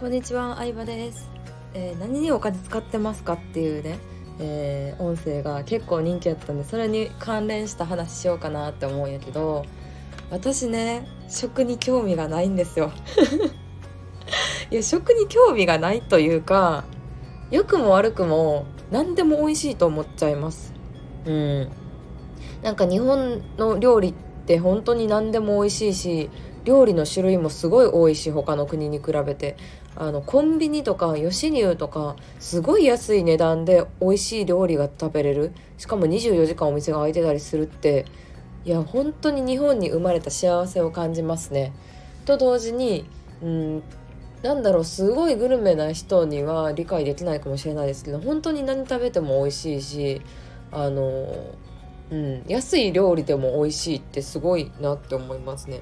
こんにちは、相葉です、えー、何にお金使ってますかっていうね、えー、音声が結構人気やったんでそれに関連した話しようかなって思うんやけど私ね食に興味がないんですよ。いや食に興味がないというか良くも悪くも何でも美味しいと思っちゃいます。うん。なんか日本の料理って本当に何でも美味しいし料理の種類もすごい多いし他の国に比べてあのコンビニとか吉乳とかすごい安い値段で美味しい料理が食べれるしかも24時間お店が開いてたりするっていや本当に日本に生まれた幸せを感じますね。と同時にうんなんだろうすごいグルメな人には理解できないかもしれないですけど本当に何食べても美味しいしあの、うん、安い料理でも美味しいってすごいなって思いますね。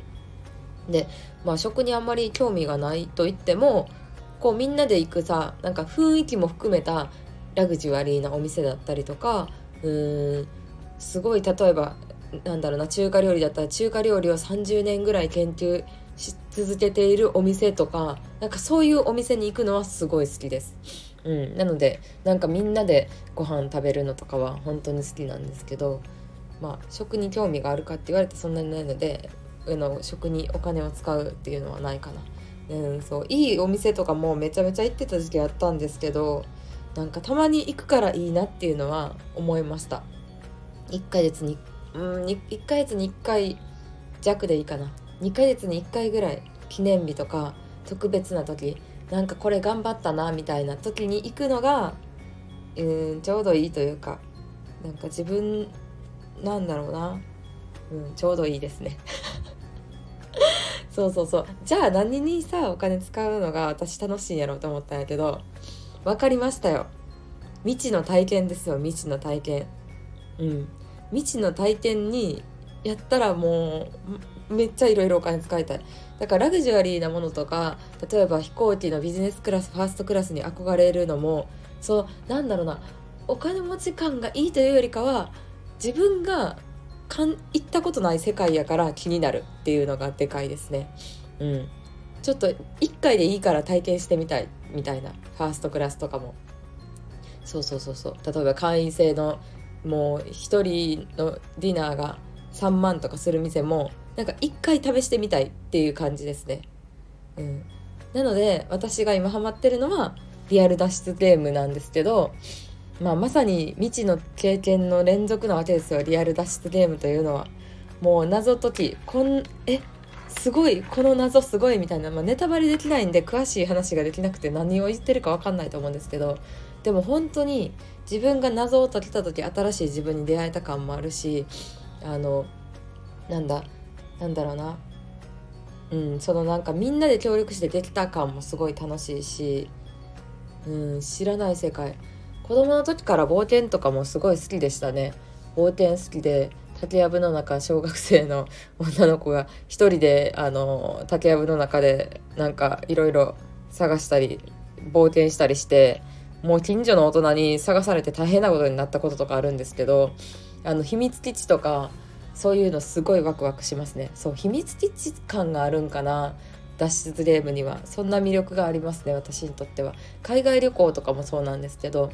でまあ食にあんまり興味がないと言ってもこうみんなで行くさなんか雰囲気も含めたラグジュアリーなお店だったりとかうーんすごい例えばなんだろうな中華料理だったら中華料理を30年ぐらい研究し続けているお店とかなんかそういうお店に行くのはすごい好きです。うん、なのでなんかみんなでご飯食べるのとかは本当に好きなんですけどまあ食に興味があるかって言われてそんなにないのでの食にお金を使うっていうのはないかな。うん、そう。いいお店とかもめちゃめちゃ行ってた時期あったんですけどなんかたまに行くからいいなっていうのは思いました。1ヶ月にうん1ヶ月に1回弱でいいかな。2ヶ月に1回ぐらい記念日とか特別な時なんかこれ頑張ったなみたいな時に行くのがうんちょうどいいというかなんか自分なんだろうな、うん、ちょうどいいですね。そうそうそう。じゃあ何にさお金使うのが私楽しいんやろうと思ったんやけど分かりましたよ。未知の体験ですよ未知の体験。うん。未知の体験にやったらもうめっちゃいろいろお金使いたい。だからラグジュアリーなものとか例えば飛行機のビジネスクラスファーストクラスに憧れるのもそうなんだろうな。お金持ち感がいいというよりかは自分がかん行ったことない世界やから気になるっていうのがでかいですね。うん、ちょっと1回でいいから体験してみたいみたいな。ファーストクラスとかも。そうそうそうそう。例えば会員制のもう1人のディナーが3万とかする店もなんか1回試してみたいっていう感じですね。うん、なので私が今ハマってるのはリアル脱出ゲームなんですけどまあ、まさに未知の経験の連続なわけですよリアル脱出ゲームというのは。もう謎解き。こんえすごいこの謎すごいみたいな、まあ、ネタバレできないんで詳しい話ができなくて何を言ってるか分かんないと思うんですけどでも本当に自分が謎を解けた時新しい自分に出会えた感もあるしあのなんだなんだろうな。うんそのなんかみんなで協力してできた感もすごい楽しいし、うん、知らない世界。子供の時から冒険とかもすごい好きでしたね。冒険好きで竹やぶの中小学生の女の子が一人であの竹やぶの中でなんかいろいろ探したり冒険したりしてもう近所の大人に探されて大変なことになったこととかあるんですけどあの秘密基地とかそういうのすごいワクワクしますね。そう秘密基地感があるんかな？脱出ゲームには。そんな魅力がありますね私にとっては。海外旅行とかもそうなんですけど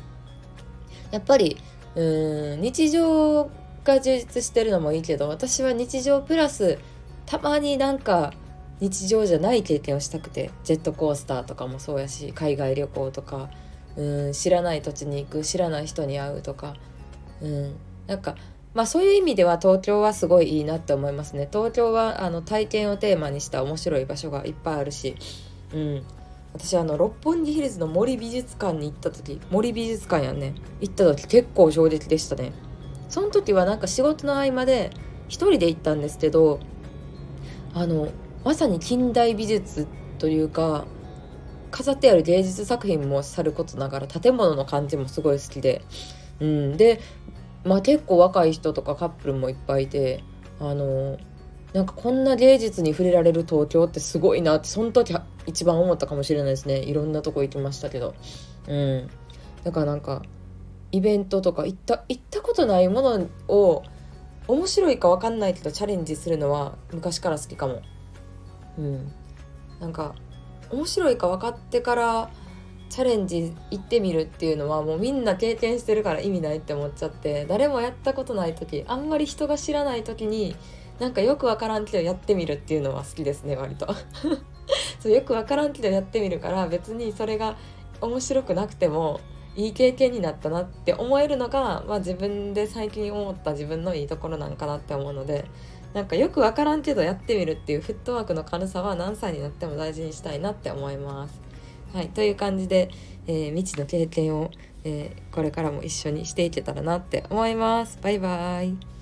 やっぱりうん日常が充実してるのもいいけど私は日常プラスたまになんか日常じゃない経験をしたくてジェットコースターとかもそうやし海外旅行とかうん知らない土地に行く知らない人に会うとかうんなんかまあそういう意味では東京はすごいいいなって思いますね。東京はあの体験をテーマにした面白い場所がいっぱいあるしうん。私あの六本木ヒルズの森美術館に行った時森美術館やね。行った時結構衝撃でしたね。その時はなんか仕事の合間で一人で行ったんですけどあのまさに近代美術というか飾ってある芸術作品もさることながら建物の感じもすごい好きで、うん、で、まあ、結構若い人とかカップルもいっぱいいてあのなんかこんな芸術に触れられる東京ってすごいなってその時一番思ったかもしれないですね。いろんなとこ行きましたけど。うん。だからなんかイベントとか行った行ったことないものを面白いか分かんないけどチャレンジするのは昔から好きかも。うん。なんか面白いか分かってからチャレンジ行ってみるっていうのはもうみんな経験してるから意味ないって思っちゃって誰もやったことない時あんまり人が知らない時になんかよく分からんけどやってみるっていうのは好きですね割と そうよく分からんけどやってみるから別にそれが面白くなくてもいい経験になったなって思えるのが、まあ、自分で最近思った自分のいいところなんかなって思うのでなんかよく分からんけどやってみるっていうフットワークの軽さは何歳になっても大事にしたいなって思います。はい、という感じで、えー、未知の経験を、えー、これからも一緒にしていけたらなって思います。バイバイ